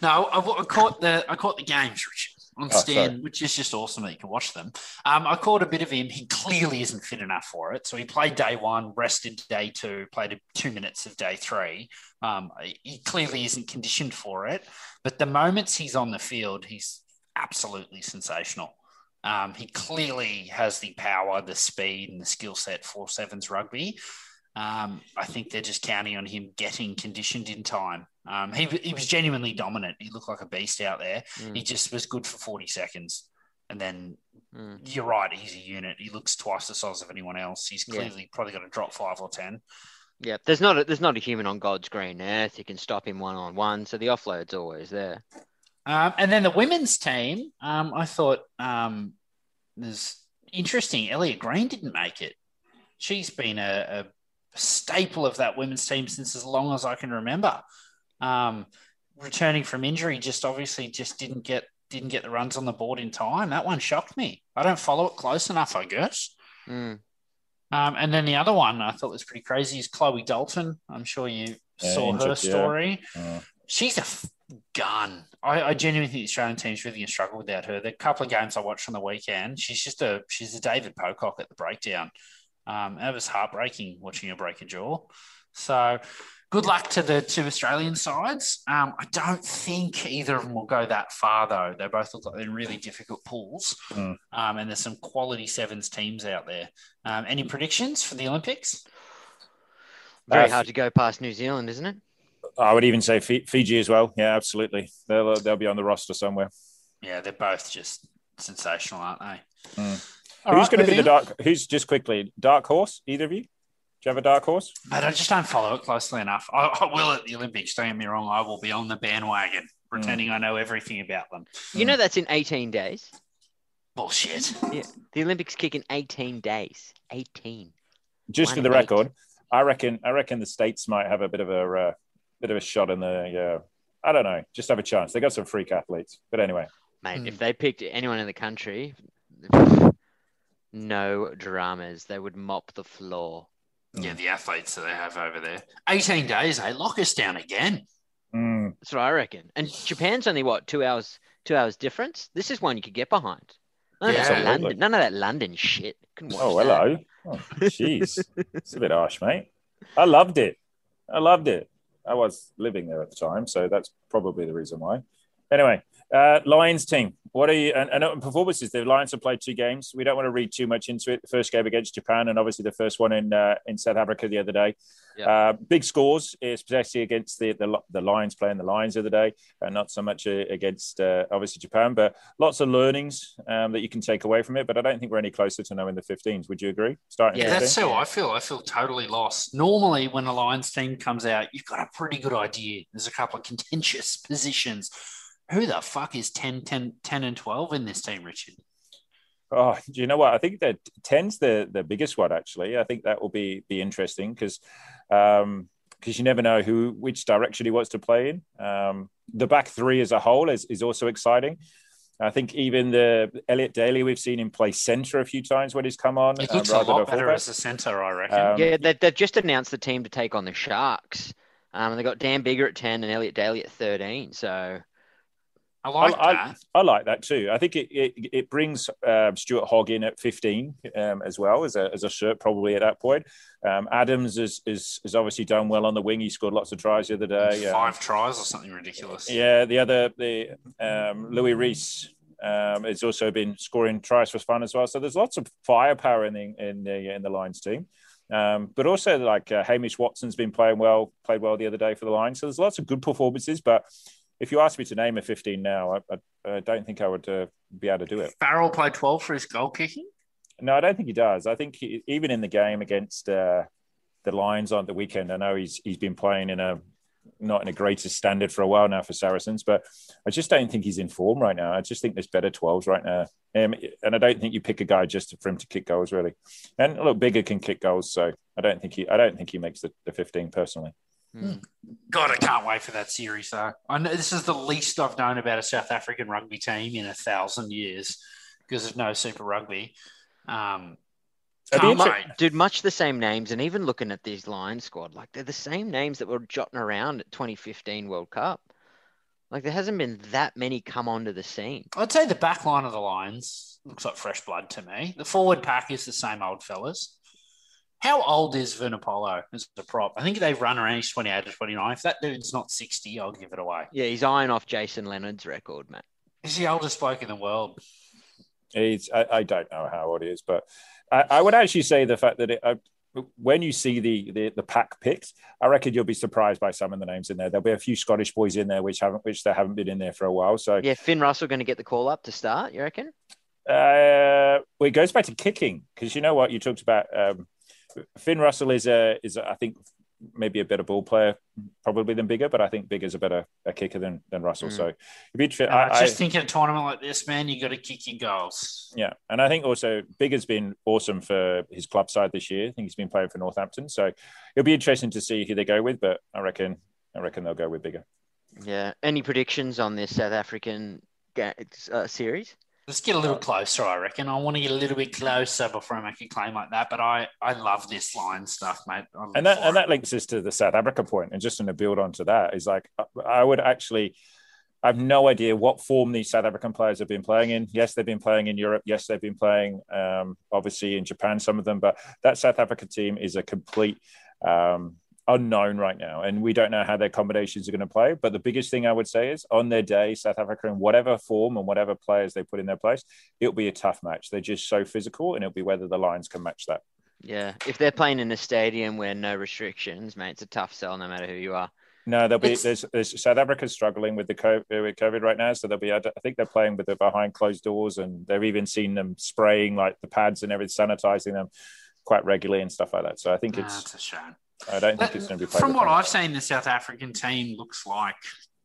Speaker 3: No, I, I caught the I caught the games, Richard, on
Speaker 1: Oh,
Speaker 3: Stan,
Speaker 1: sorry.
Speaker 3: which is just awesome that you can watch them. Um, I caught a bit of him. He clearly isn't fit enough for it. So he played day one, rested day two, played two minutes of day three. Um, he clearly isn't conditioned for it. But the moments he's on the field, he's absolutely sensational. Um, he clearly has the power, the speed, and the skill set for sevens rugby. Um, I think they're just counting on him getting conditioned in time. Um, he, he was genuinely dominant. He looked like a beast out there.
Speaker 2: Mm,
Speaker 3: He just was good for 40 seconds. And then
Speaker 2: mm.
Speaker 3: you're right, he's a unit. He looks twice the size of anyone else. He's
Speaker 2: Yeah.
Speaker 3: clearly probably going to drop five or 10.
Speaker 2: Yeah, there's not a, there's not a human on God's green earth who can stop him one on one, so the offload's always there.
Speaker 3: Um, and then the women's team, um, I thought um, was interesting. Elliot Green didn't make it. She's been a, a staple of that women's team since as long as I can remember. Um, returning from injury, just obviously just didn't get didn't get the runs on the board in time. That one shocked me. I don't follow it close enough, I guess.
Speaker 2: Mm.
Speaker 3: Um, and then the other one I thought was pretty crazy is Chloe Dalton. I'm sure you
Speaker 1: Yeah,
Speaker 3: saw her
Speaker 1: injured, yeah.
Speaker 3: story.
Speaker 1: Uh,
Speaker 3: She's a f- gun. I, I genuinely think the Australian team's really going to struggle without her. The couple of games I watched on the weekend, she's just a she's a David Pocock at the breakdown. Um, it was heartbreaking watching her break a jaw. So good luck to the two Australian sides. Um, I don't think either of them will go that far though. They both look like they're in really difficult pools,
Speaker 1: Mm.
Speaker 3: um, and there's some quality sevens teams out there. Um, any predictions for the Olympics?
Speaker 2: Very
Speaker 1: Uh,
Speaker 2: hard to go past New Zealand, isn't it?
Speaker 1: I would even say Fiji as well. Yeah, absolutely. They'll they'll be on the roster somewhere.
Speaker 3: Yeah, they're both just sensational, aren't they?
Speaker 1: Mm. Who's
Speaker 3: right,
Speaker 1: going to be the dark? Who's just quickly dark horse? Either of you? Do you have a dark horse?
Speaker 3: Mate, I just don't follow it closely enough. I, I will at the Olympics. Don't get me wrong. I will be on the bandwagon, pretending I know everything about them.
Speaker 2: You know that's in 18 days.
Speaker 3: Bullshit.
Speaker 2: Yeah, The Olympics kick in 18 days. 18.
Speaker 1: Just
Speaker 2: One
Speaker 1: for the
Speaker 2: eight.
Speaker 1: record, I reckon I reckon the states might have a bit of a uh, bit of a shot in the. Yeah, I don't know. Just have a chance. They got some freak athletes, but anyway.
Speaker 2: Mate,
Speaker 3: Hmm.
Speaker 2: if they picked anyone in the country, no dramas. They would mop the floor.
Speaker 3: Yeah, the athletes that they have over there. 18 days, they lock us down again.
Speaker 1: Mm.
Speaker 2: That's what I reckon. And Japan's only what two hours, two hours difference. This is one you could get behind. None, of, that. London, none of that London shit.
Speaker 1: Oh,
Speaker 2: that.
Speaker 1: hello. Oh, jeez, it's a bit harsh, mate. I loved it. I loved it. I was living there at the time, so that's probably the reason why. Anyway, uh, Lions team. What are you? And, and performances. The Lions have played two games. We don't want to read too much into it. The first game against Japan, and obviously the first one in uh, in South Africa the other day.
Speaker 2: Yeah.
Speaker 1: Uh, big scores, especially against the, the the Lions playing the Lions the other day, and not so much uh, against uh, obviously Japan. But lots of learnings um, that you can take away from it. But I don't think we're any closer to knowing the 15s. Would you agree? Starting
Speaker 2: Yeah,
Speaker 3: Yeah,
Speaker 1: 15?
Speaker 3: that's how I feel. I feel totally lost. Normally, when a Lions team comes out, you've got a pretty good idea. There's a couple of contentious positions. Who the fuck is 10, 10, 10 and 12 in this team, Richard?
Speaker 1: Oh, do you know what? I think that 10's the the biggest one actually. I think that will be be interesting because um because you never know who which direction he wants to play in. Um, the back three as a whole is, is also exciting. I think even the Elliot Daly, we've seen him play centre a few times when he's come on.
Speaker 3: It
Speaker 1: um,
Speaker 3: looks a lot better as a centre, I reckon.
Speaker 1: Um,
Speaker 2: Yeah, they, they've just announced the team to take on the Sharks. Um, and they got Dan Biggar at 10 and Elliot Daly at 13. So
Speaker 3: I like
Speaker 1: I-
Speaker 3: that.
Speaker 1: I like that too. I think it it, it brings um, Stuart Hogg in at 15 um, as well as a, as a shirt probably at that point. Um, Adams is, is is obviously done well on the wing. He scored lots of tries the other day. Um,
Speaker 3: Five tries or something ridiculous.
Speaker 1: Yeah, the other the um, Louis Rees um, has also been scoring tries for fun as well. So there's lots of firepower in the in the in the Lions team. Um, but also like uh, Hamish Watson's been playing well, played well the other day for the Lions. So there's lots of good performances. But if you ask me to name a 15 now, I, I, I don't think I would uh, be able to do it.
Speaker 3: Farrell played 12 for his goal kicking.
Speaker 1: No, I don't think he does. I think he, even in the game against uh, the Lions on the weekend, I know he's he's been playing in a not in a greatest standard for a while now for Saracens, but I just don't think he's in form right now. I just think there's better 12s right now. Um, and I don't think you pick a guy just for him to kick goals really. And look, Biggar can kick goals, so I don't think he I don't think he makes the, the 15 personally.
Speaker 2: Hmm.
Speaker 3: God, I can't wait for that series, though. I know this is the least I've known about a South African rugby team in a thousand years because of no Super Rugby. Um,
Speaker 1: It'd be
Speaker 3: can't
Speaker 1: inter-
Speaker 3: wait.
Speaker 2: dude, much the same names. And even looking at these Lions squad, like they're the same names that were jotting around at 2015 World Cup. Like there hasn't been that many come onto the scene.
Speaker 3: I'd say the back line of the Lions looks like fresh blood to me. The forward pack is the same old fellas. How old is Vunipola as a prop? I think they've run around 28 or 29. If that dude's not 60, I'll give it away.
Speaker 2: Yeah, he's eyeing off Jason Leonard's record, mate.
Speaker 3: He's the oldest bloke in the world.
Speaker 1: He's, I, I don't know how old he is, but I, I would actually say the fact that it, uh, when you see the, the the pack picks, I reckon you'll be surprised by some of the names in there. There'll be a few Scottish boys in there which haven't which they haven't been in there for a while. So
Speaker 2: Yeah, Finn Russell going to get the call up to start. You reckon?
Speaker 1: uh, well, it goes back to kicking because you know what you talked about. Um, Finn Russell is a is a, I think maybe a better ball player probably than Biggar, but I think Biggar's a better a kicker than than Russell.
Speaker 2: Mm.
Speaker 1: So it'd be.
Speaker 3: I,
Speaker 1: I,
Speaker 3: just think in a tournament like this, man, you got to kick your goals.
Speaker 1: Yeah, and I think also Biggar's been awesome for his club side this year. I think he's been playing for Northampton, so it'll be interesting to see who they go with. But I reckon, I reckon they'll go with Biggar.
Speaker 2: Yeah. Any predictions on this South African uh, series?
Speaker 3: Let's get a little closer, I reckon. I want to get a little bit closer before I make a claim like that. But I, I love this line stuff, mate. I live
Speaker 1: And that and
Speaker 3: it.
Speaker 1: that links us to the South Africa point. point, and just in a build onto that is like I would actually. I have no idea what form these South African players have been playing in. Yes, they've been playing in Europe. Yes, they've been playing um, obviously in Japan, some of them, but that South Africa team is a complete um, unknown right now. And we don't know how their combinations are going to play. But the biggest thing I would say is on their day, South Africa, in whatever form and whatever players they put in their place, it'll be a tough match. They're just so physical, and it'll be whether the Lions can match that.
Speaker 2: Yeah, if they're playing in a stadium where no restrictions, mate, it's a tough sell no matter who you are.
Speaker 1: No, there'll be there's, there's South Africa's struggling with the COVID, with COVID right now, so they'll be. I think they're playing with the behind closed doors, and they've even seen them spraying like the pads and everything, sanitizing them quite regularly and stuff like that. So I think it's.
Speaker 3: it's a shame.
Speaker 1: I don't think it's going to be played.
Speaker 3: From what. I've seen, the South African team looks like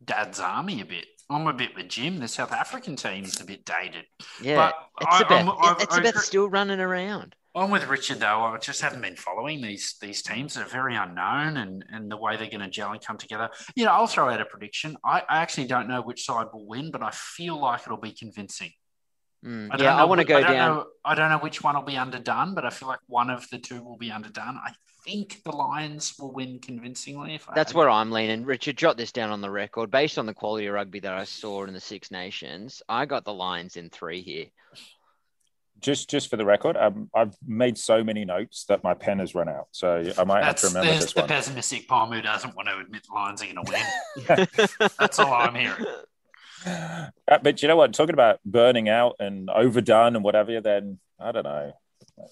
Speaker 3: Dad's Army a bit. I'm a bit with Jim. The South African team's a bit dated.
Speaker 2: Yeah,
Speaker 3: But
Speaker 2: it's
Speaker 3: I-
Speaker 2: about
Speaker 3: I'm- I-
Speaker 2: it's
Speaker 3: I
Speaker 2: about
Speaker 3: agree-
Speaker 2: still running around.
Speaker 3: I'm with Richard though. I just haven't been following these these teams. They're very unknown, and and the way they're going to gel and come together. You know, I'll throw out a prediction. I, I actually don't know which side will win, but I feel like it'll be convincing.
Speaker 2: Mm,
Speaker 3: I don't
Speaker 2: Yeah, I
Speaker 3: know
Speaker 2: want to go
Speaker 3: I don't
Speaker 2: down.
Speaker 3: Know, I don't know which one will be underdone, but I feel like one of the two will be underdone. I think the Lions will win convincingly. If
Speaker 2: That's
Speaker 3: had-
Speaker 2: where I'm leaning. Richard, jot this down on the record. Based on the quality of rugby that I saw in the Six Nations, I got the Lions in three here.
Speaker 1: just just for the record, um, I've made so many notes that my pen has run out, so I might have to remember
Speaker 3: there's
Speaker 1: this
Speaker 3: the
Speaker 1: one.
Speaker 3: pessimistic Pom who doesn't want to admit the Lions are going to win. That's all I'm hearing.
Speaker 1: Uh, but you know what? Talking about burning out and overdone and whatever, then I don't know.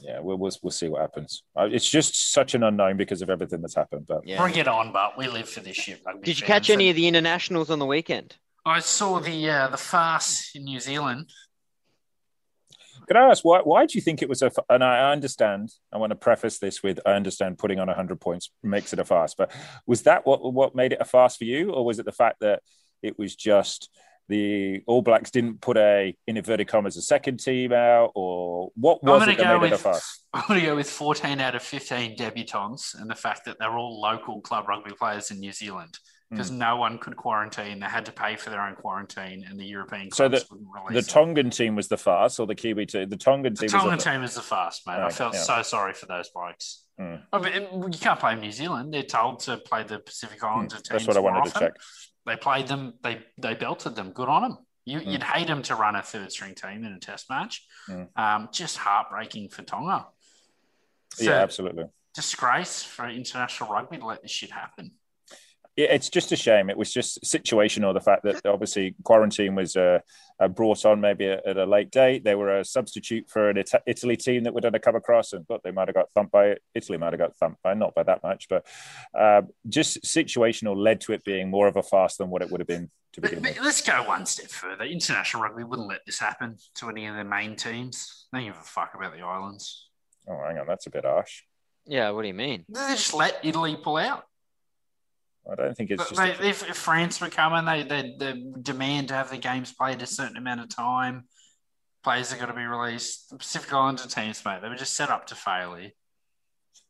Speaker 1: Yeah, we'll we'll, we'll see what happens. Uh, It's just such an unknown because of everything that's happened. But
Speaker 2: Yeah.
Speaker 3: Bring it on, but we live for this shit.
Speaker 2: Did you catch any
Speaker 3: And
Speaker 2: of the internationals on the weekend?
Speaker 3: I saw the uh, the farce in New Zealand.
Speaker 1: Could I ask why? Why do you think it was a? f- And I understand. I want to preface this with I understand putting on hundred points makes it a fast, but was that what what made it a fast for you, or was it the fact that it was just the All Blacks didn't put a in inverted commas a second team out, or what was
Speaker 3: I'm
Speaker 1: it that
Speaker 3: go
Speaker 1: made it a
Speaker 3: with
Speaker 1: fast?
Speaker 3: I'm going to go with 14 out of 15 debutants, and the fact that they're all local club rugby players in New Zealand because
Speaker 1: Hmm.
Speaker 3: no one could quarantine. They had to pay for their own quarantine, and the European
Speaker 1: So
Speaker 3: clubs wouldn't
Speaker 1: The
Speaker 3: release them.
Speaker 1: Tongan team was the fast, or the Kiwi team? The Tongan
Speaker 3: The
Speaker 1: team
Speaker 3: Tongan
Speaker 1: was the,
Speaker 3: team is the fast, mate. I felt
Speaker 1: yeah.
Speaker 3: so sorry for those blokes.
Speaker 1: Hmm.
Speaker 3: I mean, you can't play New Zealand. They're told to play the Pacific Islands. teams
Speaker 1: Hmm. That's what I wanted to
Speaker 3: often.
Speaker 1: check.
Speaker 3: They played them. They they belted them. Good on them. You,
Speaker 1: Hmm.
Speaker 3: You'd hate them to run a third string team in a test match.
Speaker 1: Hmm.
Speaker 3: Um, just heartbreaking for Tonga. So,
Speaker 1: yeah, absolutely.
Speaker 3: disgrace for international rugby to let this shit happen.
Speaker 1: Yeah, it's just a shame. It was just situational. The fact that obviously quarantine was uh, uh, brought on maybe at, at a late date. They were a substitute for an Ita- Italy team that would have come across, and look, they might have got thumped by Italy. Might have got thumped by not by that much, but uh, just situational led to it being more of a fast than what it would have been to
Speaker 3: But,
Speaker 1: begin
Speaker 3: but
Speaker 1: with.
Speaker 3: let's go one step further. International rugby wouldn't let this happen to any of their main teams. They don't give a fuck about the islands.
Speaker 1: Oh, hang on, that's a bit harsh.
Speaker 2: Yeah, what do you mean?
Speaker 3: They just let Italy pull out.
Speaker 1: I don't think it's
Speaker 3: But
Speaker 1: just.
Speaker 3: they,
Speaker 1: a-
Speaker 3: if, if France were coming, they, they, they demand to have the games played a certain amount of time. Players are going to be released. The Pacific Islander teams, mate, they were just set up to fail here.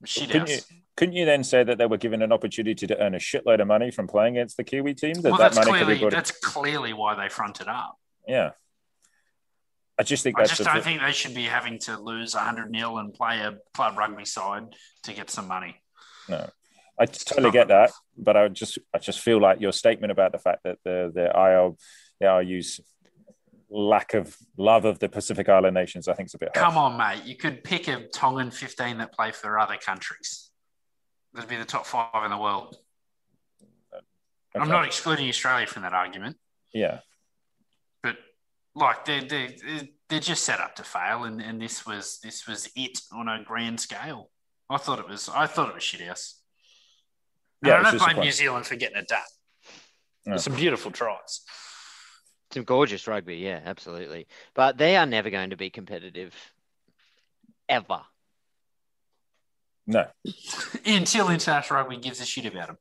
Speaker 3: Shit
Speaker 1: couldn't you, couldn't you then say that they were given an opportunity to earn a shitload of money from playing against the Kiwi team? That
Speaker 3: Well,
Speaker 1: that
Speaker 3: that's
Speaker 1: money could be
Speaker 3: clearly that's clearly why they fronted up.
Speaker 1: Yeah. I just think
Speaker 3: I just don't think they should be having to lose 100 nil and play a club rugby side to get some money.
Speaker 1: No, I totally get that, but I just I just feel like your statement about the fact that the the IL the IU's lack of love of the Pacific Island nations, I think, is a bit.
Speaker 3: Come
Speaker 1: harsh.
Speaker 3: on, mate. You could pick a Tongan 15 that play for other countries. That'd be the top five in the world. I'm not excluding Australia from that argument,
Speaker 1: Yeah,
Speaker 3: but like they're, they're, they're just set up to fail, and, and this was this was it on a grand scale. I thought it was I thought it was shit house. And
Speaker 1: Yeah,
Speaker 3: I don't blame
Speaker 1: disappointing.
Speaker 3: New Zealand for getting it done.
Speaker 1: No.
Speaker 3: Some beautiful tries.
Speaker 2: Some gorgeous rugby, yeah, absolutely. But they are never going to be competitive, ever.
Speaker 1: no,
Speaker 3: Until international rugby gives a shit about them.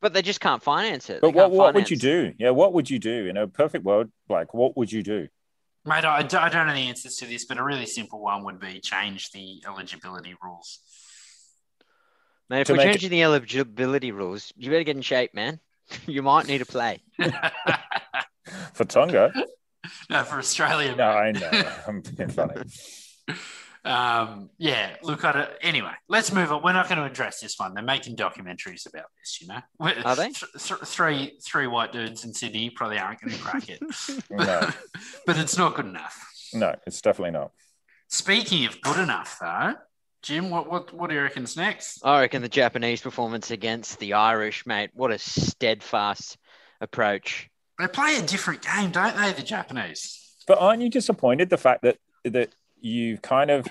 Speaker 2: But they just can't finance it.
Speaker 1: but
Speaker 2: They
Speaker 1: what what would you do? Yeah, what would you do in a perfect world? Like, what would you do?
Speaker 3: Mate, I, I I don't know the answers to this, but a really simple one would be change the eligibility rules.
Speaker 2: Man, if we're
Speaker 1: make it-
Speaker 2: changing the eligibility rules, you better get in shape, man. you might need to play.
Speaker 1: For Tonga?
Speaker 3: no, for Australia.
Speaker 1: No, I know. I'm being funny.
Speaker 3: Um, yeah, look at it. Anyway, let's move on. We're not going to address this one. They're making documentaries about this, you know. We're-
Speaker 2: Are they?
Speaker 3: th- th- three three white dudes in Sydney probably aren't going to crack it,
Speaker 1: No,
Speaker 3: but it's not good enough.
Speaker 1: no, it's definitely not.
Speaker 3: Speaking of good enough, though, Jim, what what what do you reckon's next?
Speaker 2: I reckon the Japanese performance against the Irish, mate. What a steadfast approach.
Speaker 3: They play a different game, don't they? The Japanese.
Speaker 1: But aren't you disappointed the fact that that you've kind of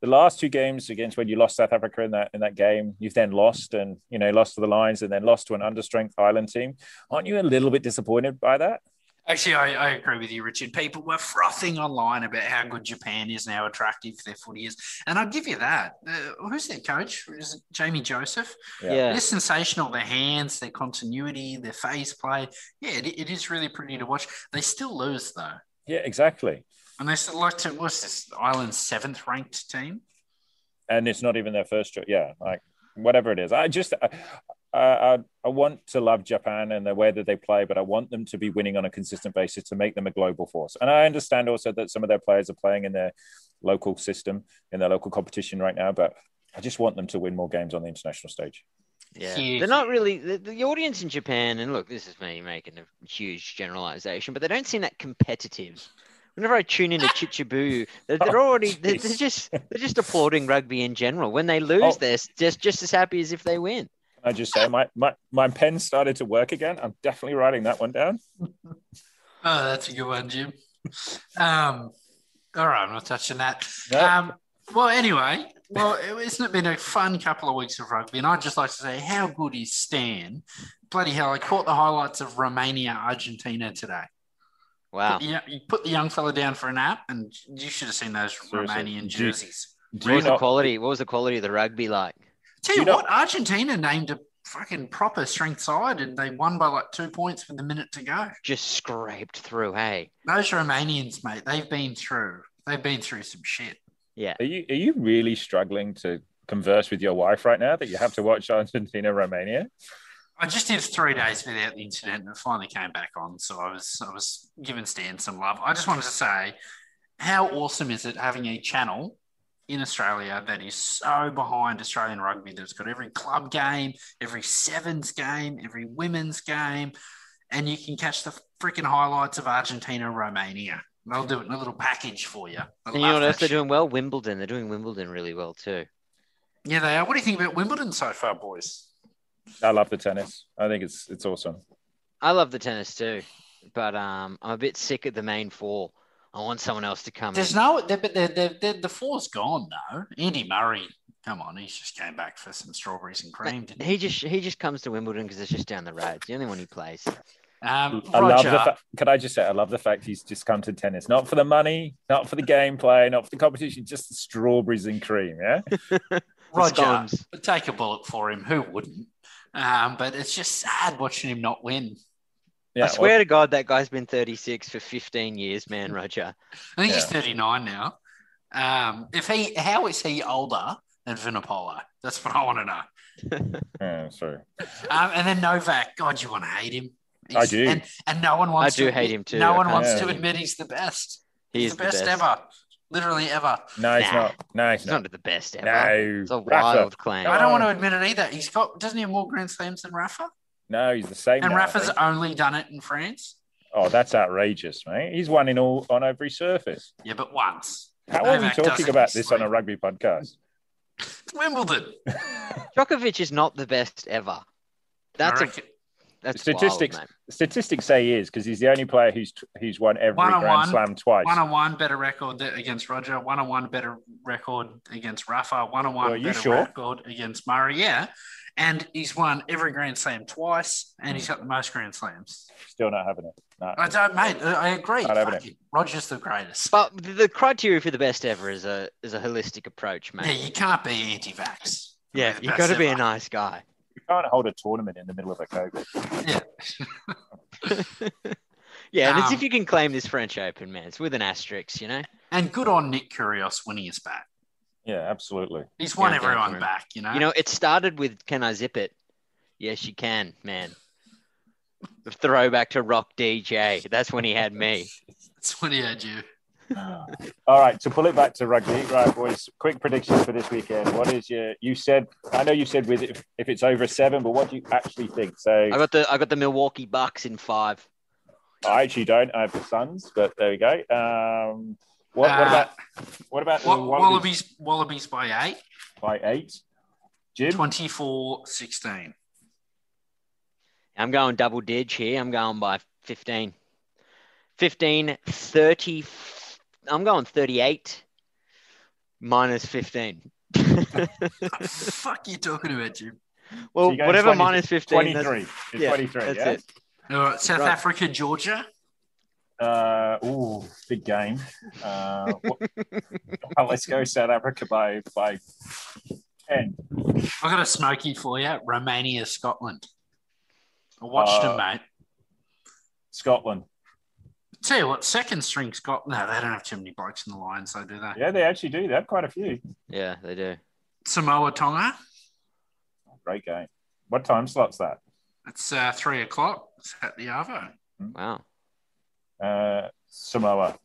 Speaker 1: the last two games against when you lost South Africa in that in that game, you've then lost and you know lost to the Lions and then lost to an understrength Ireland team. Aren't you a little bit disappointed by that?
Speaker 3: Actually, I, I, agree with you, Richard. People were frothing online about how good Japan is and how attractive their footy is, and I'll give you that. Uh, who's their coach? Is it Jamie Joseph?
Speaker 2: Yeah. yeah.
Speaker 3: They're sensational. Their hands, their continuity, their phase play. Yeah, it, it is really pretty to watch. They still lose though.
Speaker 1: Yeah, exactly.
Speaker 3: And they still like to. What's this? Ireland's seventh ranked team.
Speaker 1: And it's not even their first. Yeah, like whatever it is. I just. I, I, I want to love Japan and the way that they play, but I want them to be winning on a consistent basis to make them a global force. And I understand also that some of their players are playing in their local system, in their local competition right now, but I just want them to win more games on the international stage.
Speaker 2: Yeah, they're not really the, the, audience in Japan. And look, this is me making a huge generalization, but they don't seem that competitive. Whenever I tune in to Chichibu, they're, oh, they're oh, already they're, they're, just they're just applauding rugby in general. When they lose, oh. they're just just as happy as if they win.
Speaker 1: I just say my, my my pen started to work again. I'm definitely writing that one down.
Speaker 3: oh, that's a good one, Jim. Um, all right, I'm not touching that. Nope. Um, well, anyway, well, isn't it been a fun couple of weeks of rugby? And I'd just like to say, how good is Stan? Bloody hell, I caught the highlights of Romania Argentina today.
Speaker 2: Wow.
Speaker 3: You, you put the young fella down for a nap, and you should have seen those Seriously. Romanian jerseys.
Speaker 2: Do do what was the quality? What was the quality of the rugby like?
Speaker 3: Tell you, you what, know, Argentina named a fucking proper strength side and they won by like two points with a minute to go.
Speaker 2: Just scraped through, hey.
Speaker 3: Those Romanians, mate, they've been through they've been through some shit.
Speaker 2: Yeah.
Speaker 1: Are you are you really struggling to converse with your wife right now that you have to watch Argentina Romania?
Speaker 3: I just did three days without the internet and it finally came back on. So I was I was giving Stan some love. I just wanted to say how awesome is it having a channel in Australia that is so behind Australian rugby that it's got every club game, every sevens game, every women's game, and you can catch the freaking highlights of Argentina, Romania. They'll do it in a little package for you.
Speaker 2: and you know what else they're doing well? Wimbledon. They're doing Wimbledon really well too.
Speaker 3: Yeah, they are. What do you think about Wimbledon so far, boys?
Speaker 1: I love the tennis. I think it's it's awesome.
Speaker 2: I love the tennis too, but um, I'm a bit sick of the main four. I want someone else to come.
Speaker 3: There's
Speaker 2: in.
Speaker 3: no, but the the four's gone though. Andy Murray, come on, he's just came back for some strawberries and cream.
Speaker 2: he? he? just he just comes to Wimbledon because it's just down the road. It's the only one he plays.
Speaker 3: Um,
Speaker 1: I love the fa- can I just say I love the fact he's just come to tennis, not for the money, not for the gameplay, not for the competition, just the strawberries and cream. Yeah,
Speaker 3: Roger, take a bullet for him. Who wouldn't? Um, but it's just sad watching him not win.
Speaker 2: Yeah, I swear well, to God, that guy's been 36 for 15 years, man, Roger.
Speaker 3: I think yeah. he's 39 now. Um, if he, how is he older than Vunipola? That's what I want to know.
Speaker 1: yeah, sorry.
Speaker 3: Um, and then Novak, God, you want to hate him.
Speaker 1: He's, I do.
Speaker 3: And, and no one wants
Speaker 2: I do
Speaker 3: to
Speaker 2: hate him too.
Speaker 3: No one wants to admit he's the best.
Speaker 2: He
Speaker 3: he's
Speaker 2: is
Speaker 3: the best, the best, ever. Literally ever.
Speaker 1: No, he's nah. not. No, he's,
Speaker 2: he's not. not. the best ever.
Speaker 1: No.
Speaker 2: It's a wild claim.
Speaker 3: I don't want to admit it either. He's got, doesn't he have more Grand Slams than Rafa?
Speaker 1: No, he's the same.
Speaker 3: And
Speaker 1: now,
Speaker 3: Rafa's only done it in France.
Speaker 1: Oh, that's outrageous, mate. He's won in all on every surface.
Speaker 3: Yeah, but once.
Speaker 1: How are we talking about this on a rugby podcast?
Speaker 3: Wimbledon.
Speaker 2: Djokovic is not the best ever. That's a that's
Speaker 1: statistics.
Speaker 2: Wild,
Speaker 1: statistics say he is because he's the only player who's who's won every one Grand one, Slam twice.
Speaker 3: One on one better record against Roger. One on one better record against Rafa. One on one better sure? record against Murray. Yeah, and he's won every Grand Slam twice, and he's got the most Grand Slams.
Speaker 1: Still not having it. No.
Speaker 3: I don't, mate. I agree. Not having it. Roger's the greatest.
Speaker 2: But the criteria for the best ever is a is a holistic approach, mate.
Speaker 3: Yeah, you can't be anti-vax.
Speaker 2: Yeah, you've got to be a nice guy.
Speaker 1: You can't hold a tournament in the middle of a COVID.
Speaker 3: Yeah.
Speaker 2: yeah, um, it's if you can claim this French Open, man. It's with an asterisk, you know.
Speaker 3: And good on Nick Kyrgios winning us back.
Speaker 1: Yeah, absolutely.
Speaker 3: He's won yeah, everyone back, you know.
Speaker 2: You know, it started with "Can I zip it?" Yes, you can, man. The throwback to Rock DJ. That's when he had me.
Speaker 3: That's when he had you.
Speaker 1: All right, to pull it back to rugby, right, boys. Quick predictions for this weekend. What is your? You said I know you said with if, if it's over seven, but what do you actually think? So
Speaker 2: I got the I got the Milwaukee Bucks in five.
Speaker 1: I actually don't. I have the Suns, but there we go. Um, what, what uh, about what about
Speaker 3: what, Wallabies? Wallabies by eight.
Speaker 1: By eight. Jim
Speaker 3: 24-16.
Speaker 2: I'm going double dig here. I'm going by 15. 15, 30. I'm going 38. minus 15.
Speaker 3: fuck you talking about, Jim?
Speaker 2: well,
Speaker 1: So
Speaker 2: whatever
Speaker 1: 20
Speaker 2: minus 15. that's-
Speaker 1: 23. It's
Speaker 2: yeah,
Speaker 1: 23,
Speaker 2: that's
Speaker 1: yeah?
Speaker 2: it.
Speaker 3: All right, South
Speaker 2: Right.
Speaker 3: Africa, Georgia.
Speaker 1: Uh, ooh, big game. Uh, what- well, let's go South Africa by by ten.
Speaker 3: I got a smoky for you. Romania, Scotland. I watched
Speaker 1: Uh,
Speaker 3: them, mate.
Speaker 1: Scotland.
Speaker 3: Tell you what, second string Scotland. No, they don't have too many blokes in the Lions, though, do they?
Speaker 1: Yeah, they actually do. They have quite a few.
Speaker 2: Yeah, they do.
Speaker 3: Samoa, Tonga.
Speaker 1: Great game. What time slot's that?
Speaker 3: It's uh, three o'clock. It's at the Arvo.
Speaker 2: Wow.
Speaker 1: Uh, Samoa.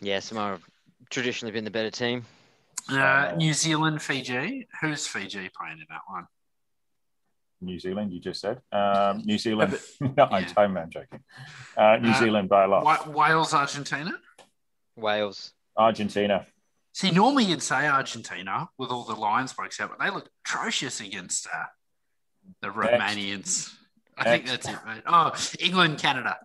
Speaker 2: Yeah, Samoa have traditionally been the better team.
Speaker 3: Uh, New Zealand, Fiji. Who's Fiji playing in that one?
Speaker 1: New Zealand, you just said. Um, New Zealand. no, I'm,
Speaker 3: yeah.
Speaker 1: I'm, I'm joking. Uh, New
Speaker 3: Uh,
Speaker 1: Zealand by a lot.
Speaker 3: Wales, Argentina.
Speaker 2: Wales.
Speaker 1: Argentina.
Speaker 3: See, normally you'd say Argentina with all the Lions blokes out, but they look atrocious against uh, the Romanians. I think
Speaker 1: Next.
Speaker 3: that's it, mate. Oh, England, Canada.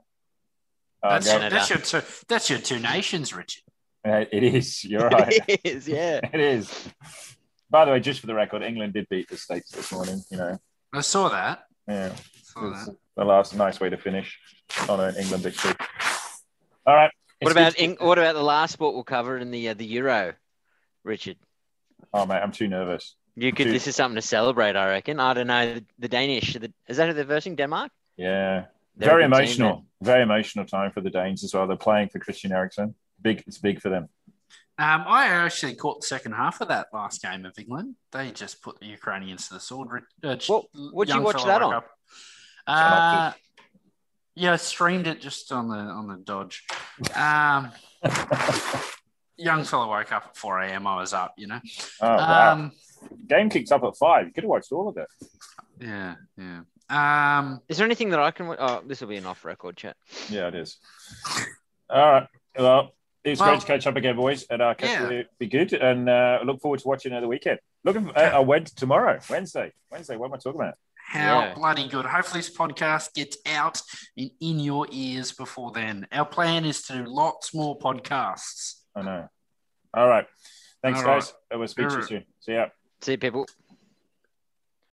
Speaker 1: Uh,
Speaker 3: That's,
Speaker 1: go-
Speaker 3: that's your two. That's your two nations, Richard.
Speaker 1: Uh, it is. You're right.
Speaker 2: it is, yeah.
Speaker 1: it is. By the way, just for the record, England did beat the States this morning. You know,
Speaker 3: I saw that.
Speaker 1: yeah,
Speaker 3: Saw that.
Speaker 1: the last nice way to finish on an England victory. All right.
Speaker 2: What about
Speaker 1: good-
Speaker 2: Eng- what about the last sport we'll cover in the uh, the Euro, Richard?
Speaker 1: Oh mate, I'm too nervous.
Speaker 2: You could.
Speaker 1: Dude.
Speaker 2: This is something to celebrate, I reckon. I don't know. The, the Danish. The, is that who they're versing? Denmark.
Speaker 1: Yeah,
Speaker 2: They're
Speaker 1: very
Speaker 2: a team,
Speaker 1: emotional. Very emotional time for the Danes as well. They're playing for Christian Eriksen. Big. It's big for them.
Speaker 3: Um, I actually caught the second half of that last game of England. They just put the Ukrainians to the sword. Uh,
Speaker 2: What- what'd you watch that on?
Speaker 3: Uh, yeah, I streamed it just on the on the Dodge. Um, young fella woke up at 4 a.m. I was up, you know.
Speaker 1: Oh wow.
Speaker 3: Um,
Speaker 1: Game kicks up at five. You could have watched all of it.
Speaker 3: yeah, yeah. Um,
Speaker 2: Is there anything that I can? Oh, this will be an off-record chat.
Speaker 1: Yeah, it is. All right. Well, it's
Speaker 3: Well-
Speaker 1: great to catch up again, boys, and uh, catch
Speaker 3: Yeah.
Speaker 1: you. Be good, and uh, look forward to watching another weekend. Looking for uh, Wed tomorrow, Wednesday. Wednesday. What am I talking about?
Speaker 3: how
Speaker 2: Yeah.
Speaker 3: bloody good. Hopefully, this podcast gets out in, in your ears before then. Our plan is to do lots more podcasts.
Speaker 1: I know. All right. Thanks,
Speaker 3: All right.
Speaker 1: guys. I will speak to you
Speaker 3: All right.
Speaker 1: soon. See ya.
Speaker 2: See you, people.